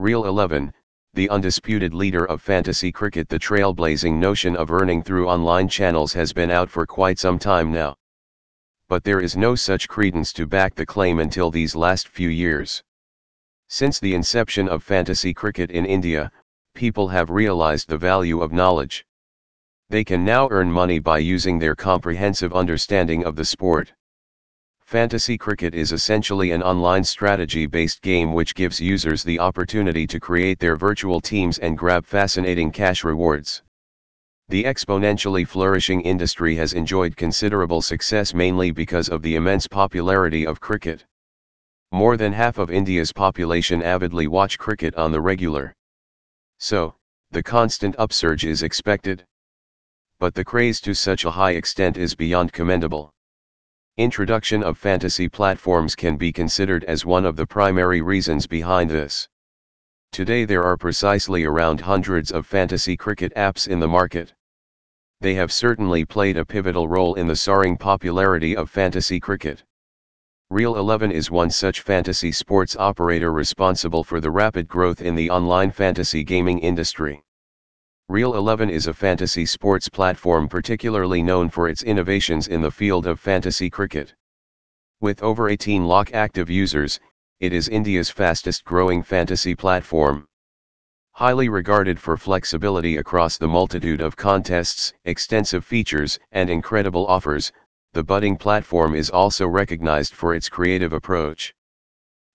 Real 11, the undisputed leader of fantasy cricket the trailblazing notion of earning through online channels has been out for quite some time now. But there is no such credence to back the claim until these last few years. Since the inception of fantasy cricket in India, people have realized the value of knowledge. They can now earn money by using their comprehensive understanding of the sport. Fantasy cricket is essentially an online strategy based game which gives users the opportunity to create their virtual teams and grab fascinating cash rewards. The exponentially flourishing industry has enjoyed considerable success mainly because of the immense popularity of cricket. More than half of India's population avidly watch cricket on the regular. So, the constant upsurge is expected. But the craze to such a high extent is beyond commendable. Introduction of fantasy platforms can be considered as one of the primary reasons behind this. Today there are precisely around hundreds of fantasy cricket apps in the market. They have certainly played a pivotal role in the soaring popularity of fantasy cricket. Real 11 is one such fantasy sports operator responsible for the rapid growth in the online fantasy gaming industry. Real 11 is a fantasy sports platform particularly known for its innovations in the field of fantasy cricket. With over 18 lakh active users, it is India's fastest growing fantasy platform. Highly regarded for flexibility across the multitude of contests, extensive features, and incredible offers, the budding platform is also recognized for its creative approach.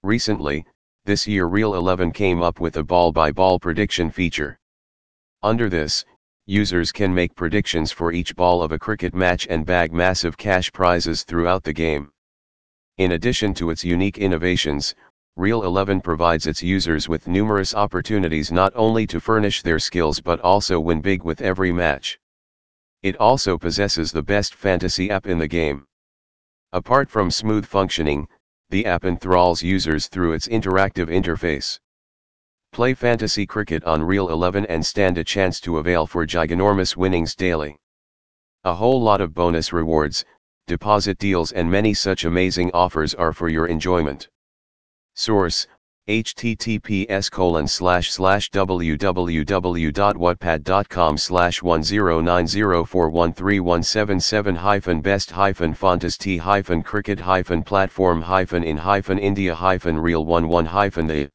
Recently, this year Real 11 came up with a ball by ball prediction feature. Under this, users can make predictions for each ball of a cricket match and bag massive cash prizes throughout the game. In addition to its unique innovations, Real 11 provides its users with numerous opportunities not only to furnish their skills but also win big with every match. It also possesses the best fantasy app in the game. Apart from smooth functioning, the app enthralls users through its interactive interface. Play fantasy cricket on Real 11 and stand a chance to avail for giganormous winnings daily. A whole lot of bonus rewards, deposit deals and many such amazing offers are for your enjoyment. Source, https colon slash slash www.wattpad.com slash 1090413177 hyphen best hyphen t hyphen cricket hyphen platform hyphen in hyphen india hyphen real 11 hyphen the